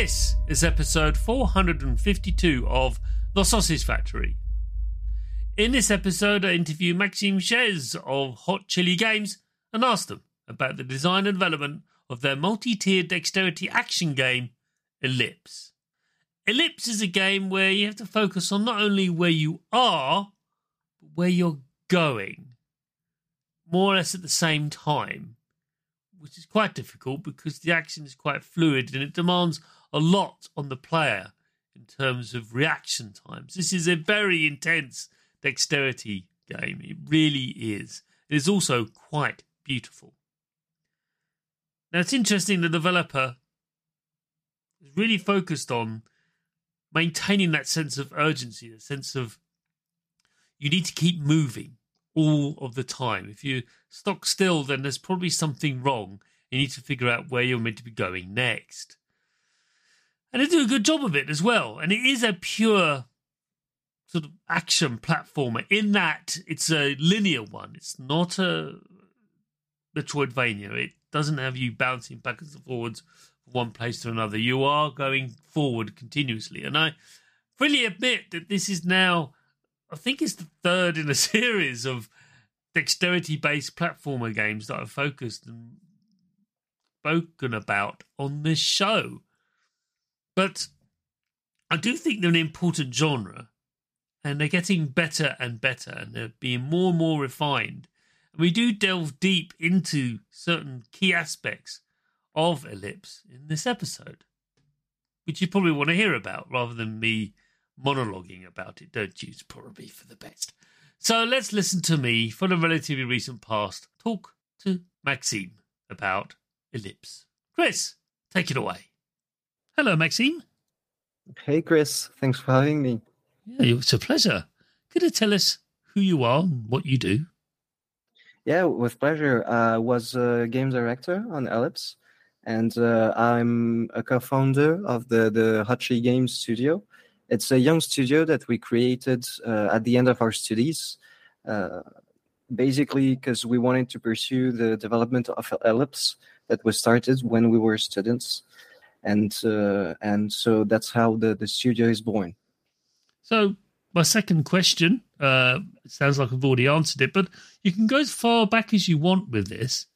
This is episode 452 of The Sausage Factory. In this episode, I interview Maxime Chaize of Hot Chili Games and ask them about the design and development of their multi tiered dexterity action game, Elypse. Elypse is a game where you have to focus on not only where you are, but where you're going, more or less at the same time which is quite difficult because the action is quite fluid and it demands a lot on the player in terms of reaction times. This is a very intense dexterity game. It really is. It is also quite beautiful. Now, it's interesting the developer is really focused on maintaining that sense of urgency, the sense of you need to keep moving all of the time. If you stock still, then there's probably something wrong. You need to figure out where you're meant to be going next. And they do a good job of it as well. And it is a pure sort of action platformer in that it's a linear one. It's not a Metroidvania. It doesn't have you bouncing backwards and forwards from one place to another. You are going forward continuously. And I freely admit that this is now I think it's the third in a series of dexterity based platformer games that I've focused and spoken about on this show. But I do think they're an important genre and they're getting better and better and they're being more and more refined. And we do delve deep into certain key aspects of Elypse in this episode, which you probably want to hear about rather than me monologuing about it, don't you? It's probably for the best. So let's listen to me, for the relatively recent past, talk to Maxime about Elypse. Chris, take it away. Hello, Maxime. Hey, Chris. Thanks for having me. Yeah, it's a pleasure. Could you tell us who you are and what you do? Yeah, with pleasure. I was a game director on Elypse, and uh, I'm a co-founder of the the Hot Chili Games studio. It's a young studio that we created uh, at the end of our studies, uh, basically because we wanted to pursue the development of Elypse that was started when we were students, and uh, and so that's how the the studio is born. So my second question uh, sounds like I've already answered it, but you can go as far back as you want with this.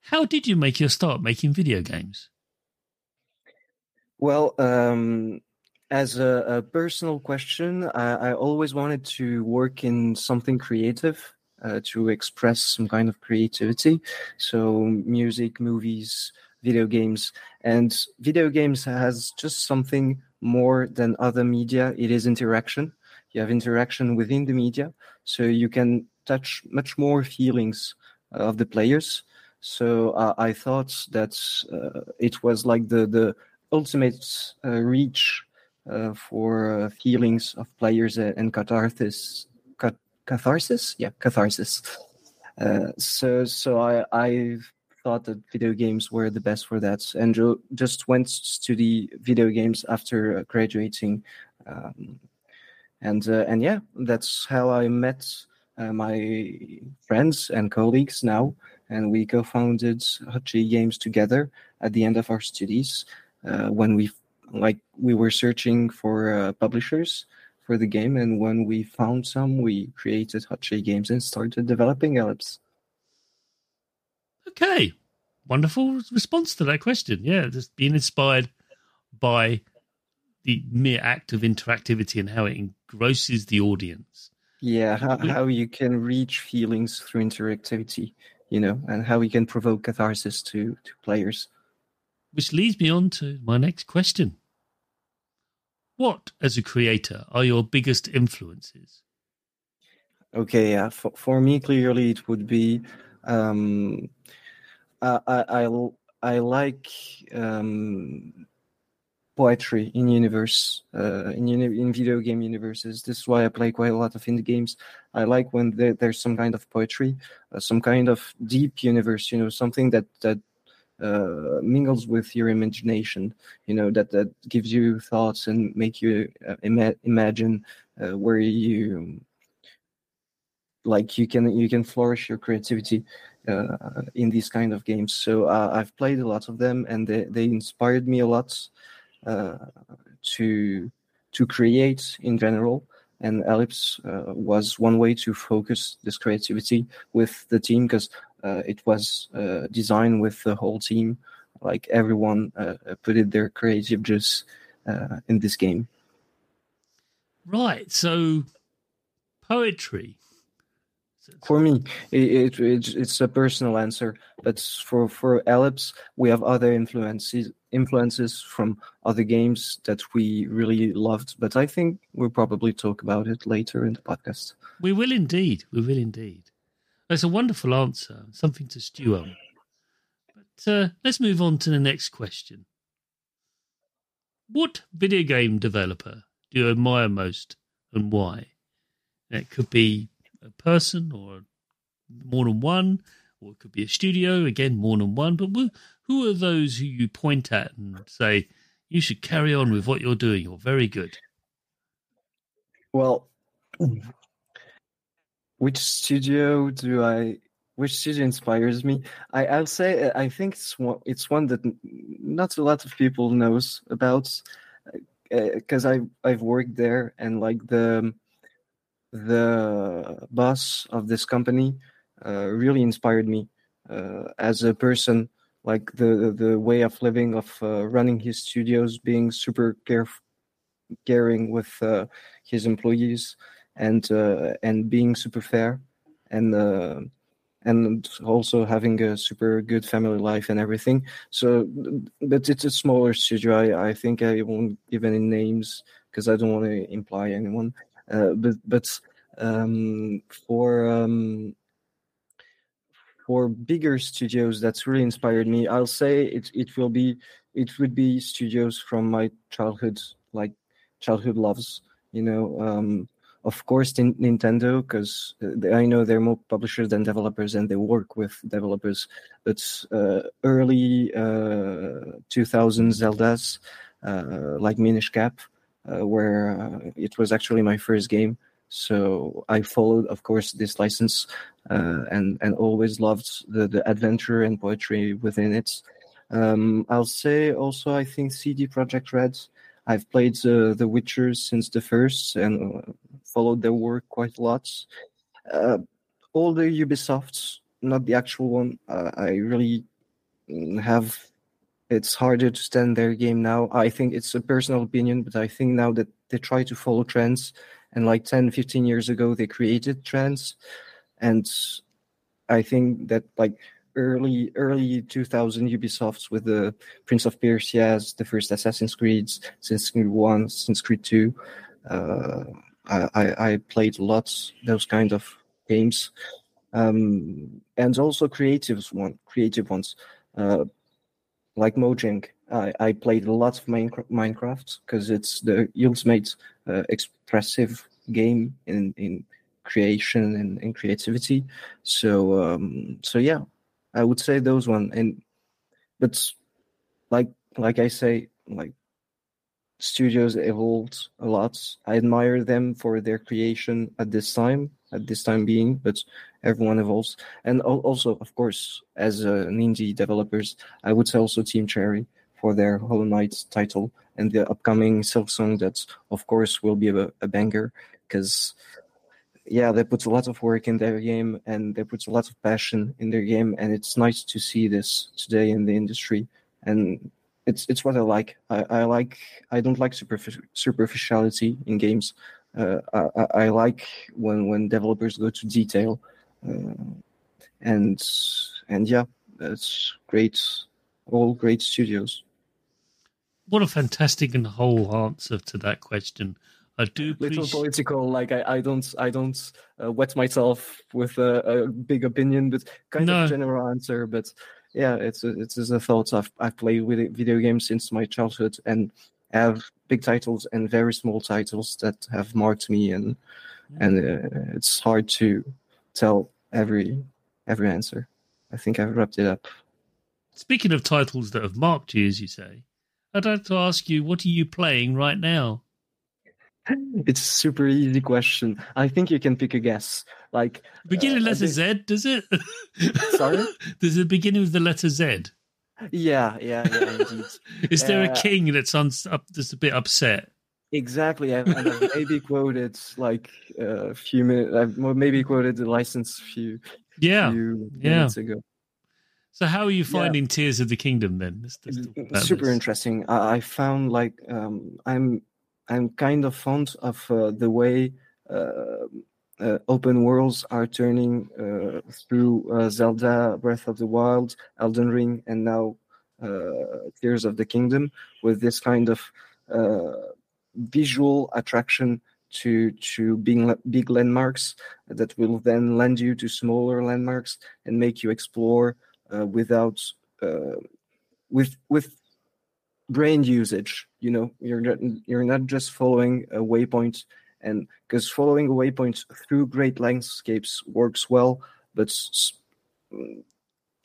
How did you make your start making video games? Well, um, as a, a, personal question, I, I, always wanted to work in something creative uh, to express some kind of creativity. So, music, movies, video games, and video games has just something more than other media. It is interaction. You have interaction within the media, so you can touch much more feelings of the players. So uh, I thought that uh, it was like the the ultimate uh, reach uh, for uh, feelings of players and catharsis. Catharsis, yeah, catharsis. Uh, so, so I, I thought that video games were the best for that, and just went to the video games after graduating, um, and uh, and yeah, that's how I met uh, my friends and colleagues now, and we co-founded Hot Chili Games together at the end of our studies uh, when we like we were searching for uh, publishers for the game, and when we found some, we created Hot Chili Games and started developing Elypse. Okay, wonderful response to that question. Yeah, just being inspired by the mere act of interactivity and how it engrosses the audience. Yeah, how, how you can reach feelings through interactivity, you know, and how we can provoke catharsis to to players. Which leads me on to my next question. What, as a creator, are your biggest influences? Okay, yeah. For, for me, clearly, it would be um, I, I, I, like um, poetry in universe uh, in in video game universes. This is why I play quite a lot of indie games. I like when there, there's some kind of poetry, uh, some kind of deep universe. You know, something that that uh, mingles with your imagination. You know, that that gives you thoughts and make you uh, ima- imagine uh, where you like you can you can flourish your creativity uh, in these kind of games. So uh, I've played a lot of them, and they, they inspired me a lot uh, to to create in general. And Elypse uh, was one way to focus this creativity with the team because uh, it was uh, designed with the whole team. Like everyone put in their creative juice in this game. Right. So poetry for me, it, it, it's a personal answer, but for for Elypse, we have other influences influences from other games that we really loved. But I think we'll probably talk about it later in the podcast. We will indeed. We will indeed. That's a wonderful answer. Something to stew on. But uh, let's move on to the next question. What video game developer do you admire most, and why? It could be a person or more than one, or it could be a studio, again, more than one. But who are those who you point at and say, you should carry on with what you're doing? You're very good. Well, which studio do I? Which studio inspires me? I, I'll say I think it's one. It's one that not a lot of people knows about because uh, I I've worked there and like the the boss of this company uh, really inspired me uh, as a person like the the way of living of uh, running his studios being super careful caring with uh, his employees and uh, and being super fair and uh, and also having a super good family life and everything. So but it's a smaller studio. I, I think i won't give any names because i don't want to imply anyone but but um, for um, for bigger studios, that's really inspired me. I'll say it it will be it would be studios from my childhood, like childhood loves. You know, um, of course, Nintendo, because uh, I know they're more publishers than developers, and they work with developers. But uh, early uh, 2000 Zeldas, uh, like Minish Cap, uh, where uh, it was actually my first game. So I followed, of course, this license uh, and and always loved the the adventure and poetry within it. Um, I'll say also I think CD Projekt Red. I've played uh, The Witcher since the first and uh, followed their work quite a lot. Uh, all the Ubisofts, not the actual one. Uh, I really have. It's harder to stand their game now. I think it's a personal opinion, but I think now that they try to follow trends and like 10 15 years ago they created trends. And i think that like early early 2000 ubisofts with the prince of persia the first assassin's creed since creed 1 since creed 2 uh, I, I played lots those kind of games. Um, and also creative one creative ones. Uh, like mojang I, I played a lot of Minecraft because it's the ultimate uh, expressive game in in creation and, and creativity. So um, so yeah, I would say those one. And but like like I say, like studios evolved a lot. I admire them for their creation at this time, at this time being, but everyone evolves. And also, of course, as uh, indie developers, I would say also Team Cherry for their Hollow Knight title and the upcoming Silksong that, of course, will be a, a banger because, yeah, they put a lot of work in their game and they put a lot of passion in their game, and it's nice to see this today in the industry. And it's it's what I like. I, I like. I don't like superfic- superficiality in games. Uh, I, I, like when when developers go to detail, and and yeah, that's great. All great studios. what a fantastic and whole answer to that question. I do little appreciate. political. Like I, I don't, I don't uh, wet myself with a, a big opinion, but kind No. of general answer. But yeah, it's a, it's just a thought. I've I've played with video games since my childhood and have big titles and very small titles that have marked me, and and uh, it's hard to tell every every answer. I think I've wrapped it up. Speaking of titles that have marked you, as you say, I'd like to ask you, what are you playing right now? It's a super easy question. I think you can pick a guess. Like Beginning Uh, letter Z, does it? Sorry? There's a beginning with the letter Z. yeah, yeah, yeah, indeed. Is there a Uh, king that's un- up, that's a bit upset? Exactly, and and maybe quoted like a few minutes. Maybe quoted the license a few Yeah. few yeah. minutes ago. So how are you Yeah. finding Tears of the Kingdom then? Let's- let's Super this. interesting. I, I found like um, I'm I'm kind of fond of uh, the way uh, uh, open worlds are turning uh, through uh, Zelda, Breath of the Wild, Elden Ring, and now uh, Tears of the Kingdom, with this kind of visual attraction to to being big landmarks that will then lend you to smaller landmarks and make you explore uh, without uh, with with brain usage. You know you're not you're not just following a waypoint and because following a waypoint through great landscapes works well but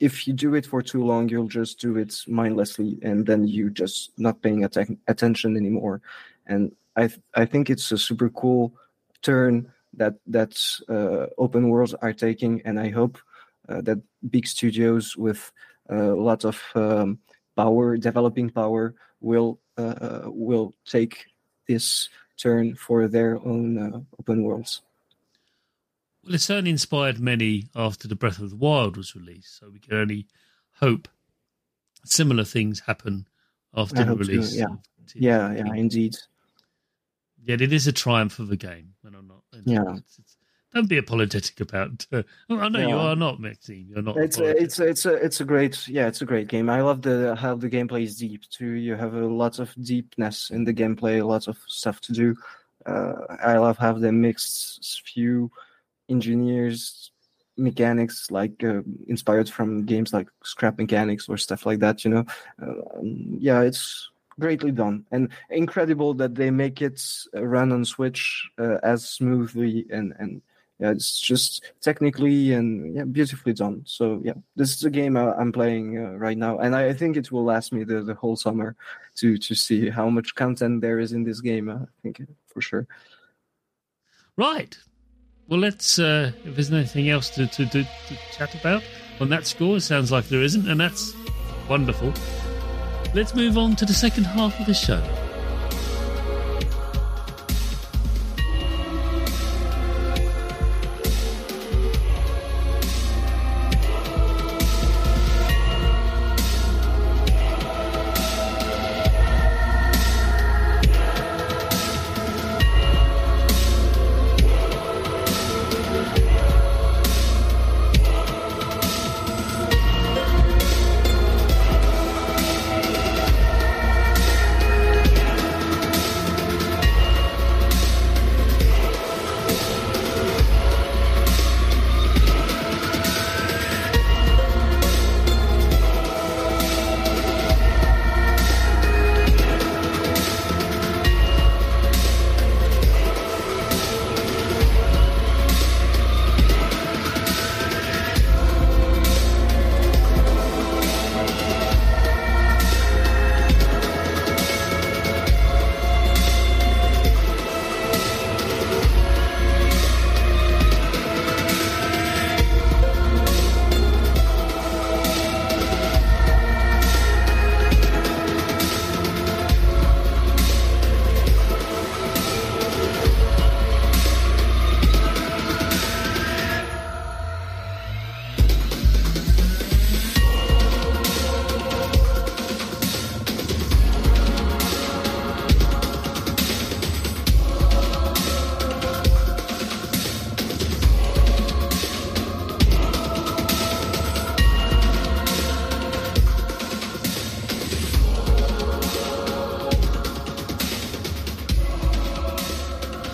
if you do it for too long you'll just do it mindlessly and then you just not paying atten- attention anymore and i th- i think it's a super cool turn that that uh, open worlds are taking and i hope uh, that big studios with a lot of um, power, developing power, will uh, will take this turn for their own uh, open worlds. Well, it certainly inspired many after the Breath of the Wild was released, so we can only hope similar things happen after I the hope so, release. yeah. of Tears of Yeah, yeah, indeed. Yet it is a triumph of a game, and I'm not. Yeah. it's- it's- don't be apologetic about. Uh, oh, I know you are not, Maxime. You're not. It's a, it's a, it's a it's a great yeah it's a great game. I love the how the gameplay is deep too. You have a lot of deepness in the gameplay, lots of stuff to do. Uh, I love how they mixed few engineers mechanics like uh, inspired from games like Scrap Mechanics or stuff like that. You know, um, yeah, it's greatly done and incredible that they make it run on Switch uh, as smoothly and and yeah, it's just technically and yeah, beautifully done. So yeah, this is a game I, I'm playing uh, right now, and I, think it will last me the, the whole summer to to see how much content there is in this game. I think for sure. Right. Well, let's. Uh, if there's anything else to, to, to, to chat about on that score, sounds like there isn't, and that's wonderful. Let's move on to the second half of the show.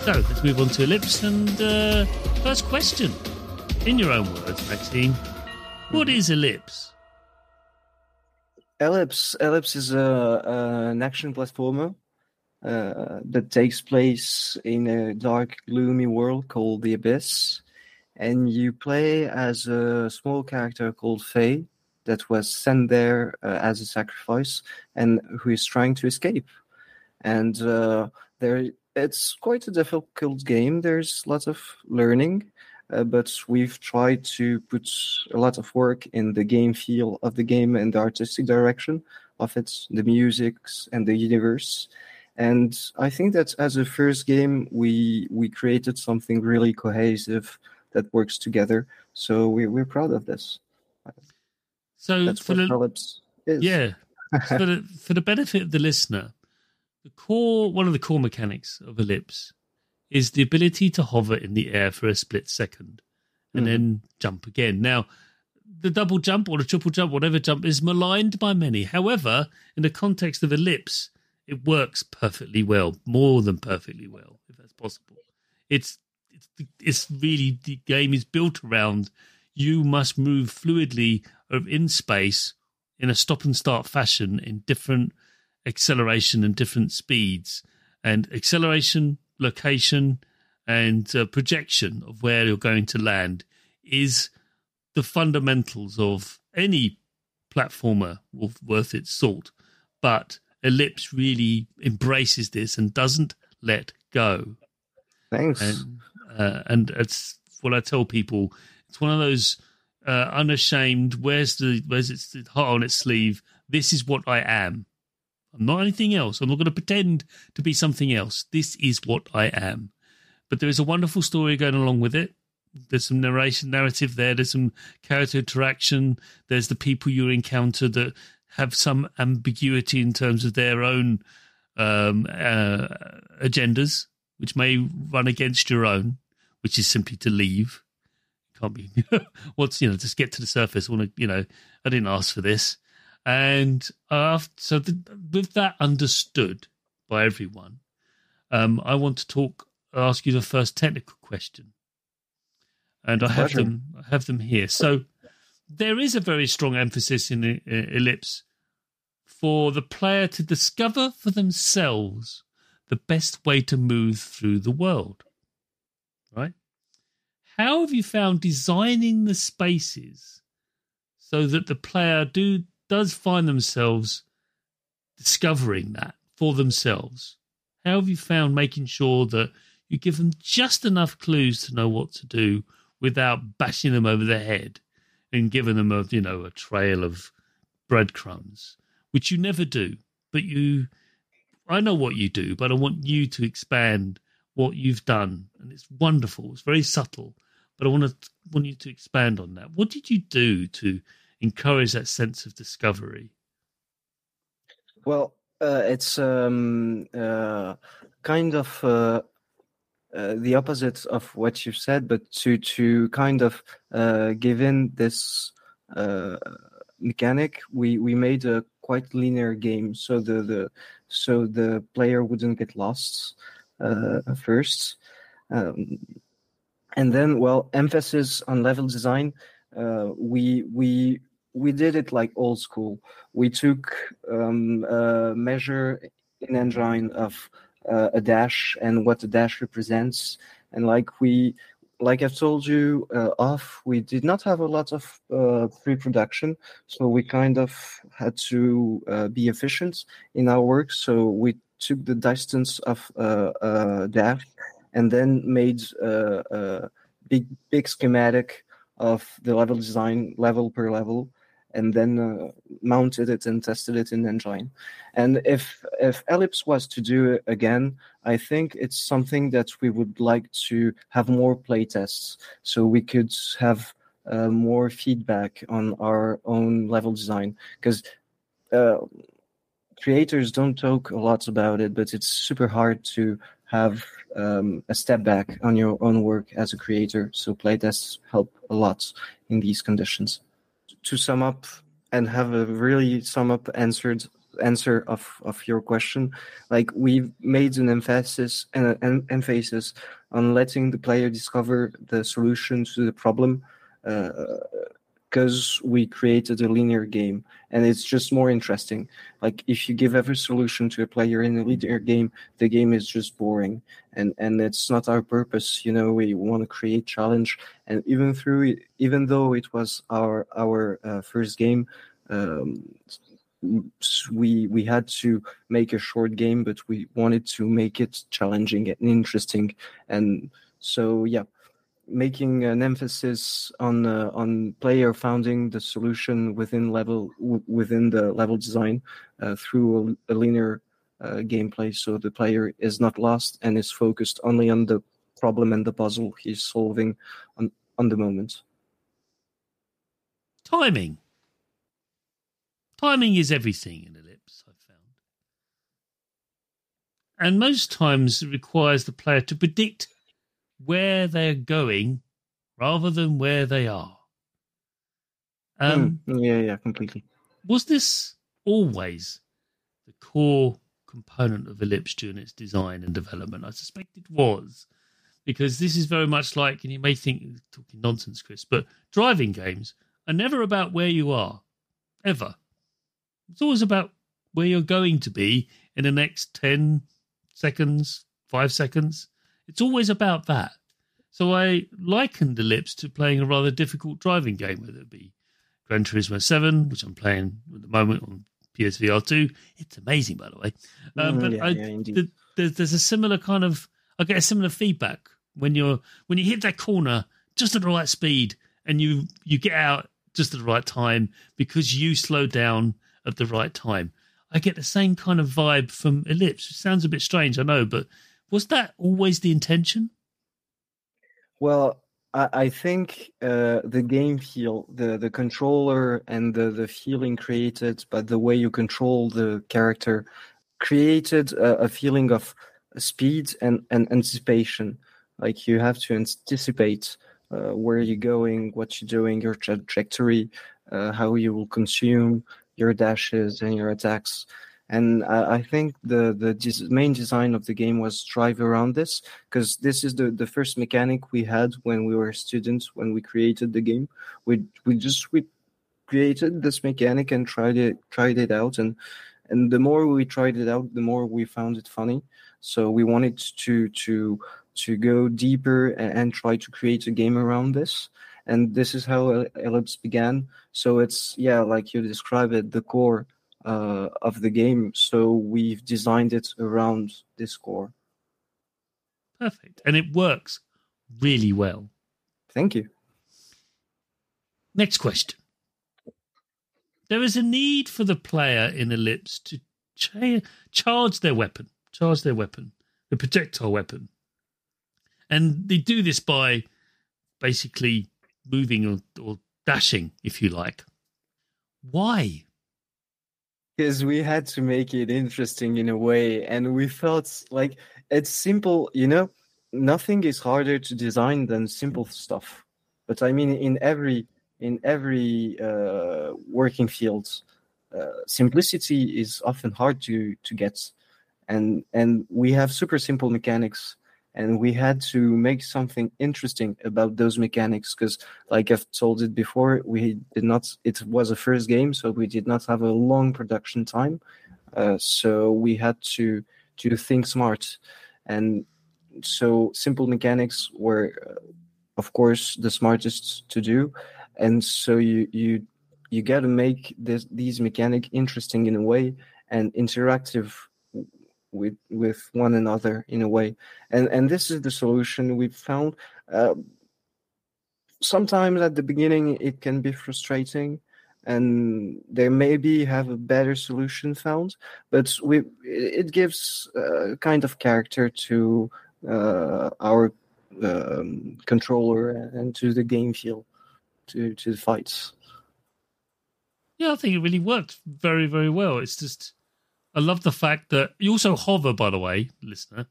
So let's move on to Elypse and uh, first question. In your own words, Maxime, what is Elypse? Elypse Elypse is a, a an action platformer uh, that takes place in a dark, gloomy world called the Abyss, and you play as a small character called Faye that was sent there uh, as a sacrifice and who is trying to escape. And uh, there, it's quite a difficult game. There's lots of learning. Uh, but we've tried to put a lot of work in the game feel of the game and the artistic direction of it, the music and the universe. And I think that as a first game, we we created something really cohesive that works together. So we, we're proud of this. So That's for what the, is. yeah, for the for the benefit of the listener, the core one of the core mechanics of Elypse is the ability to hover in the air for a split second and Mhm. then jump again. Now, the double jump or the triple jump, whatever jump, is maligned by many. However, in the context of Elypse, it works perfectly well, more than perfectly well, if that's possible. It's it's it's really the game is built around you must move fluidly of- in space in a stop and start fashion in different acceleration and different speeds and acceleration location and uh, projection of where you're going to land is the fundamentals of any platformer worth- its salt but Elypse really embraces this and doesn't let go Thanks. and uh, and it's what I tell people. It's one of those uh, unashamed. Where's the where's its heart on its sleeve? This is what I am. I'm not anything else. I'm not going to pretend to be something else. This is what I am. But there is a wonderful story going along with it. There's some narration, narrative there. There's some character interaction. There's the people you encounter that have some ambiguity in terms of their own um, uh, agendas, which may run against your own, which is simply to leave. Can't be what's you know just get to the surface. Want to you know I didn't ask for this, and uh, so the, with that understood by everyone, um, I want to talk. Ask you the first technical question, and I have Pleasure. them. I have them here. So there is a very strong emphasis in uh, Elypse for the player to discover for themselves the best way to move through the world. Right? How have you found designing the spaces so that the player do does find themselves discovering that for themselves? How have you found making sure that you give them just enough clues to know what to do without bashing them over the head and giving them a you know a trail of breadcrumbs, which you never do, but you I know what you do, but I want you to expand what you've done, and it's wonderful. It's very subtle, but I want to want you to expand on that. What did you do to encourage that sense of discovery? Well, uh, it's um, uh, kind of uh, uh, the opposite of what you said, but to to kind of uh, give in this uh, mechanic, we we made a quite linear game, so the the so the player wouldn't get lost first, um, and then well, emphasis on level design. We we we did it like old school. We took um, a measure in engine of uh, a dash and what the dash represents, and like we, like I've told you uh, off, we did not have a lot of uh, pre-production, so we kind of had to uh, be efficient in our work. So we took the distance of uh, a dash and then made uh, a big big schematic of the level design level per level and then uh, mounted it and tested it in engine and if if Elypse was to do it again i think it's something that we would like to have more play tests. So we could have uh, more feedback on our own level design because uh, creators don't talk a lot about it but it's super hard to have um, a step back on your own work as a creator. So playtests help a lot in these conditions to sum up and have a really sum up answered answer of of your question. Like we've made an emphasis and an emphasis on letting the player discover the solution to the problem. Uh, because we created a linear game and it's just more interesting. Like if you give every solution to a player in a linear game, the game is just boring and and it's not our purpose. You know, we want to create challenge and even through it, even though it was our our uh, first game. Um, we we had to make a short game, but we wanted to make it challenging and interesting, and so yeah, making an emphasis on uh, on player founding the solution within level within the level design uh, through a, a linear uh, gameplay, so the player is not lost and is focused only on the problem and the puzzle he's solving on on the moment. Timing. Timing is everything in Elypse, I've found. And most times it requires the player to predict where they're going rather than where they are. Um, mm, yeah, yeah, completely. Was this always the core component of Elypse during its design and development? I suspect it was, because this is very much like, and you may think you're talking nonsense, Chris, but driving games are never about where you are, ever. It's always about where you're going to be in the next 10 seconds, five seconds. It's always about that. So I likened Elypse to playing a rather difficult driving game, whether it be Gran Turismo 7, which I'm playing at the moment on PSVR 2. It's amazing, by the way. Um, mm, but yeah, I, yeah, the, there's, there's a similar kind of, I get a similar feedback when you're when you hit that corner just at the right speed and you you get out just at the right time because you slow down at the right time. I get the same kind of vibe from Elypse. It sounds a bit strange, I know, but was that always the intention? Well, I, think uh, the game feel, the the controller, and the the feeling created by the way you control the character, created a, a feeling of speed and, and anticipation. Like you have to anticipate uh, where you're going, what you're doing, your trajectory, uh, how you will consume your dashes and your attacks and I, I think the the main design of the game was drive around this because this is the the first mechanic we had when we were students when we created the game. We we just we created this mechanic and tried it tried it out. And and the more we tried it out the more we found it funny. So we wanted to to to go deeper and, and try to create a game around this. And this is how Elypse began. So it's yeah like you describe it the core uh, of the game. So we've designed it around this core. Perfect. And it works really well. Thank you. Next question. There is a need for the player in Elypse to cha- charge their weapon, charge their weapon, the projectile weapon. And they do this by basically moving or, or dashing, if you like. Why? Because we had to make it interesting in a way and we felt like it's simple you know? Nothing is harder to design than simple stuff. But i mean in every in every uh, working field uh, simplicity is often hard to to get. And and we have super simple mechanics and we had to make something interesting about those mechanics because like i've told it before we did not it was a first game so we did not have a long production time. Uh, so we had to to think smart. And so simple mechanics were uh, of course the smartest to do. And so you you you got to make this these mechanic interesting in a way and interactive with with one another in a way. And and this is the solution we've found. Uh, sometimes at the beginning it can be frustrating and there maybe have a better solution found but we it gives a kind of character to uh, our um, controller and to the game feel to to the fights. Yeah i think it really worked very very well. It's just I love the fact that you also hover, by the way, listener.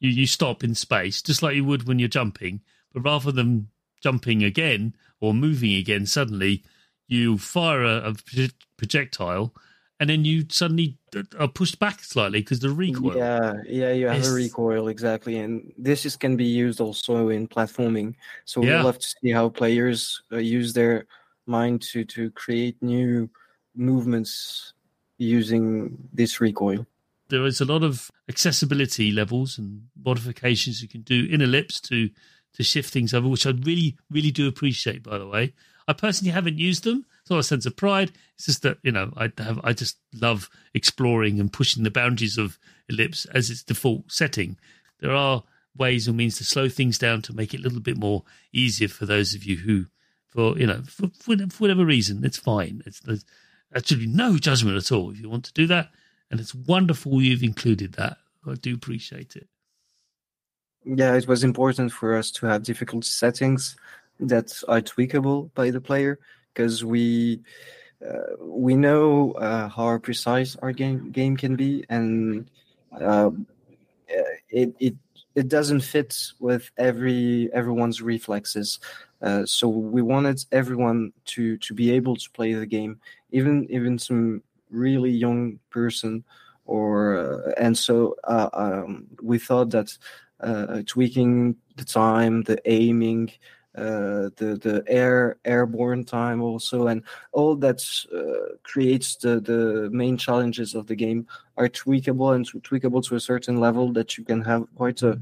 You you stop in space, just like you would when you're jumping, but rather than jumping again or moving again suddenly, you fire a, a projectile and then you suddenly are pushed back slightly because the recoil. Yeah, yeah, you have It's- a recoil exactly, and this is can be used also in platforming. So Yeah. we love to see how players uh, use their mind to to create new movements using this recoil. there is a lot of accessibility levels and modifications you can do in Elypse to to shift things over, which I really, really do appreciate. By the way, I personally haven't used them. It's not a sense of pride. It's just that you know I have I just love exploring and pushing the boundaries of Elypse as its default setting. There are ways and means to slow things down to make it a little bit more easier for those of you who, for you know, for, for whatever reason, it's fine. It's there's absolutely no judgment at all if you want to do that and it's wonderful you've included that. I do appreciate it. Yeah, it was important for us to have difficult settings that are tweakable by the player because we uh, we know uh, how precise our game game can be, and uh, it it it doesn't fit with every everyone's reflexes. Uh, so we wanted everyone to to be able to play the game, even even some really young person, or uh, and so uh, um, we thought that uh, tweaking the time, the aiming, uh, the the air airborne time also, and all that uh, creates the the main challenges of the game are tweakable and tweakable to a certain level that you can have quite a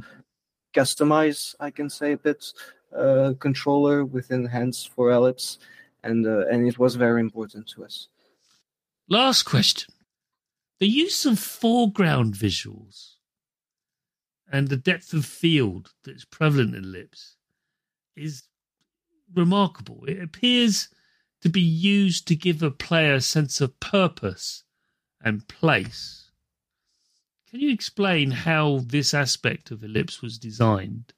customize, I can say a bit, uh, controller within hands for Elypse, and uh, and it was very important to us. Last question. The use of foreground visuals and the depth of field that's prevalent in Elypse is remarkable. It appears to be used to give a player a sense of purpose and place. Can you explain how this aspect of Elypse was designed?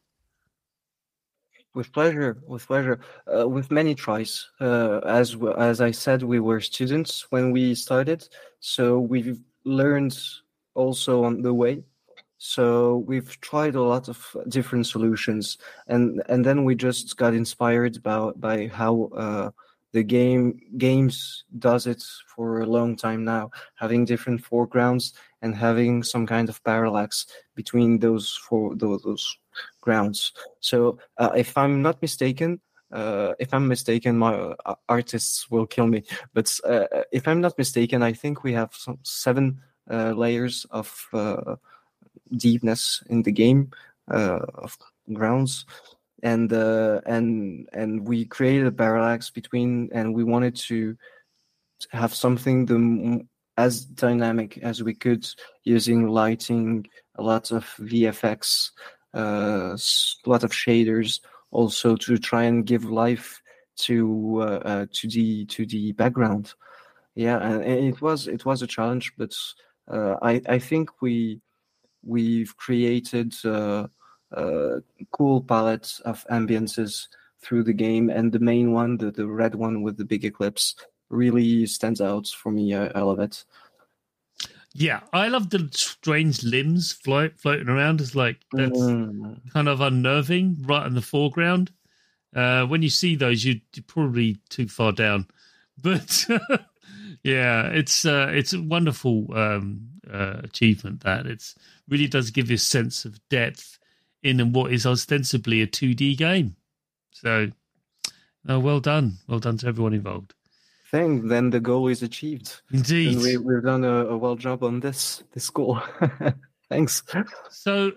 With pleasure, with pleasure. Uh, with many tries. Uh, as as I said, we were students when we started, so we've learned also on the way. So we've tried a lot of different solutions, and and then we just got inspired by by how uh, the game games does it for a long time now, having different foregrounds and having some kind of parallax between those four those, those grounds. So uh, if I'm not mistaken, uh, if I'm mistaken, my uh, artists will kill me. But uh, if I'm not mistaken, I think we have some seven uh, layers of uh, deepness in the game uh, of grounds, and and and we created a parallax between, and we wanted to have something the as dynamic as we could using lighting, a lot of VFX uh, s- lot of shaders also to try and give life to uh, uh, to the to the background. Yeah, and, it was it was a challenge, but uh, I I think we we've created uh, a cool palette of ambiances through the game, and the main one, the the red one with the big eclipse, really stands out for me. I, I love it. Yeah, I love the strange limbs float, floating around. It's like that's Mm. kind of unnerving right in the foreground. Uh, when you see those, you, you're probably too far down. But yeah, it's uh, it's a wonderful um, uh, achievement. That it really does give you a sense of depth in and what is ostensibly a 2D game. So, no, well done, well done to everyone involved. Thing, then the goal is achieved. Indeed. And we, we've done a, a well job on this this goal. Thanks. So,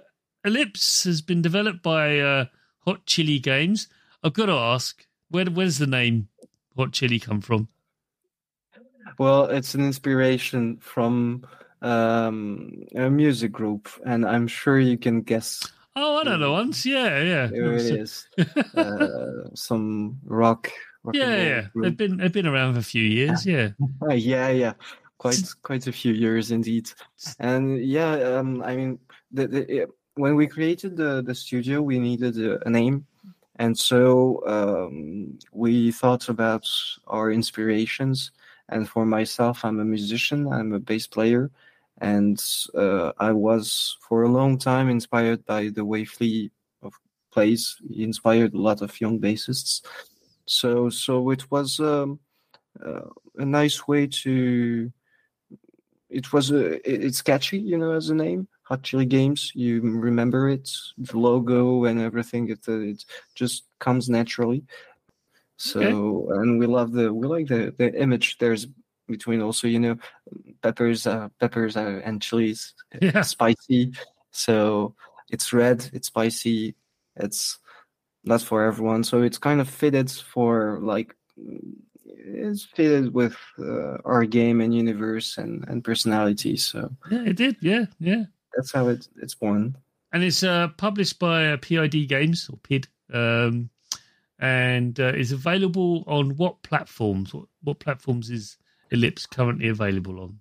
Elypse has been developed by uh, Hot Chili Games. I've got to ask, where where does the name Hot Chili come from? Well, it's an inspiration from um, a music group, and I'm sure you can guess Oh, I know the ones. Yeah, yeah, who it is. uh, some rock. Rock yeah, yeah. They've been they've been around for a few years. Yeah, Uh, yeah, yeah, quite quite a few years indeed. And yeah, um, I mean, the, the, when we created the the studio, we needed a, a name, and so um, we thought about our inspirations. And for myself, I'm a musician. I'm a bass player, and uh, I was for a long time inspired by the way Flea of plays. He inspired a lot of young bassists. So, so it was um, uh, a nice way to it was a it's catchy, you know, as a name. Hot Chili Games. You remember it, the logo and everything. It uh, it just comes naturally. So okay. and we love the we like the the image. There's between also you know peppers uh, peppers uh, and chilies yeah. spicy so it's red it's spicy it's not for everyone. So it's kind of fitted for like it's fitted with uh, our game and universe and and personality so. Yeah it did. Yeah yeah. That's how it, it's born and it's uh, published by uh, pid games or pid um, and uh, is available on what platforms? What, what platforms is Elypse currently available on?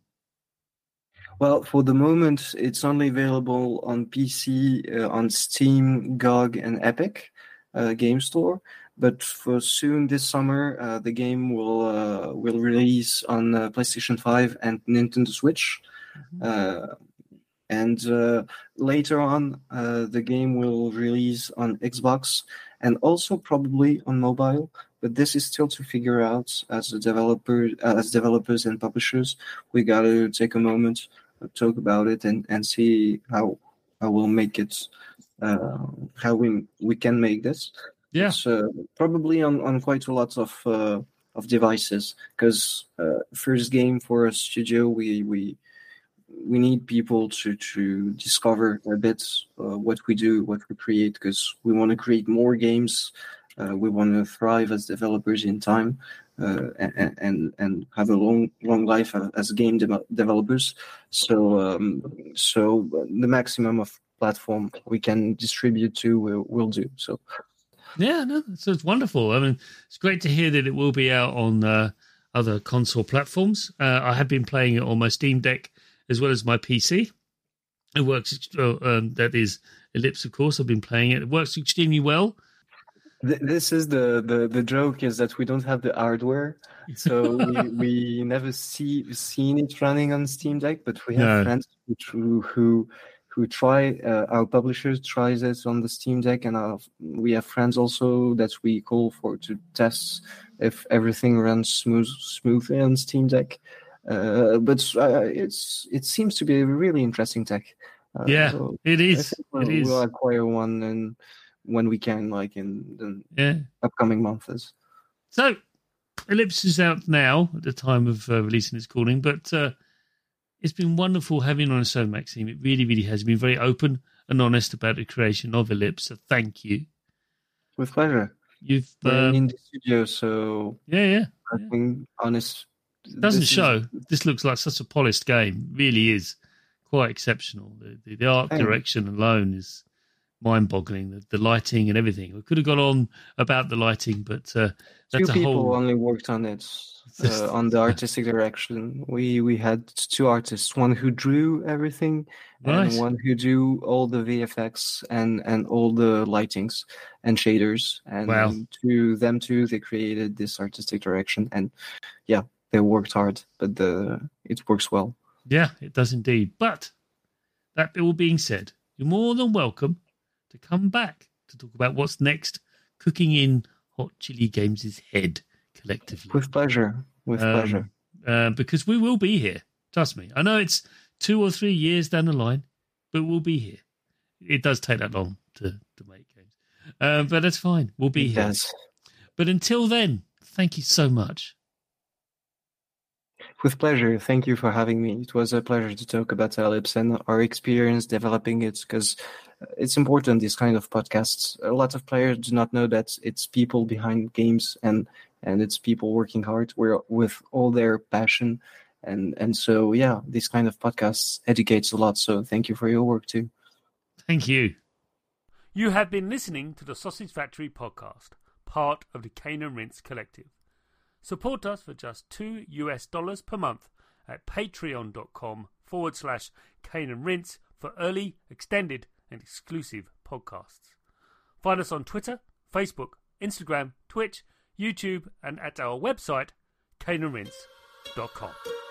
Well, for the moment, it's only available on PC, uh, on Steam, GOG, and Epic uh, Game Store. But for soon this summer, uh, the game will uh, will release on uh, PlayStation Five and Nintendo Switch. Mm-hmm. Uh, and later on, the game will release on Xbox and also probably on mobile but this is still to figure out as a developer as developers and publishers we got to take a moment talk about it and and see how how we'll make it uh, how we we can make this yeah it's, uh, probably on on quite a lot of uh, of devices because uh, first game for a studio we we we need people to to discover a bit uh, what we do what we create because we want to create more games uh, we want to thrive as developers in time uh, and, and and have a long long life as game de- developers. So um, so the maximum of platform we can distribute to will, will do. So yeah, no, so it's wonderful. I mean, it's great to hear that it will be out on uh, other console platforms. Uh, I have been playing it on my Steam Deck as well as my PC. It works. Uh, um, that is Elypse, of course. I've been playing it. It works extremely well this is the, the the joke is that we don't have the hardware so we, we never see seen it running on steam deck but we have no. friends who who who try uh, our publishers try this on the steam deck and our, we have friends also that we call for to test if everything runs smooth smoothly on steam deck uh, but uh, it's it seems to be a really interesting tech uh, yeah so it is we'll, it is we'll acquire one and when we can, like in the yeah. upcoming months. So, Elypse is out now at the time of uh, releasing its calling, but uh, it's been wonderful having on a show, Maxime. It really, really has been very open and honest about the creation of Elypse. So, thank you. With pleasure. You've um, in the studio, so yeah, yeah. I yeah. Think honest. It doesn't show. Is... This looks like such a polished game. It really is quite exceptional. The, the, the art Thanks. direction alone is mind-boggling. The, the, lighting and everything. We could have got on about the lighting, but uh, that's two a people whole... only worked on it uh, on the artistic direction. We we had two artists, one who drew everything, right. and one who do all the VFX and and all the lightings and shaders. And wow. to them too, they created this artistic direction, and yeah, they worked hard, but the it works well. Yeah, it does indeed. But that all being said, you're more than welcome to come back to talk about what's next, cooking in Hot Chili Games' head collectively. With pleasure. With um, pleasure. Uh, because we will be here. Trust me. I know it's two or three years down the line, but we'll be here. It does take that long to, to make games. Uh, but that's fine. We'll be it here. Does. But until then, thank you so much. With pleasure. Thank you for having me. It was a pleasure to talk about Elypse and our experience developing it because it's important these kind of podcasts. A lot of players do not know that it's people behind games and and it's people working hard with all their passion. And and so yeah this kind of podcasts educates a lot. So thank you for your work too. Thank you. You have been listening to the sausage factory podcast part of the cane and rinse collective. Support us for just two us dollars per month at patreon.com forward slash cane and rinse for early extended and exclusive podcasts. Find us on Twitter, Facebook, Instagram, Twitch, YouTube, and at our website, caneandrinse.com.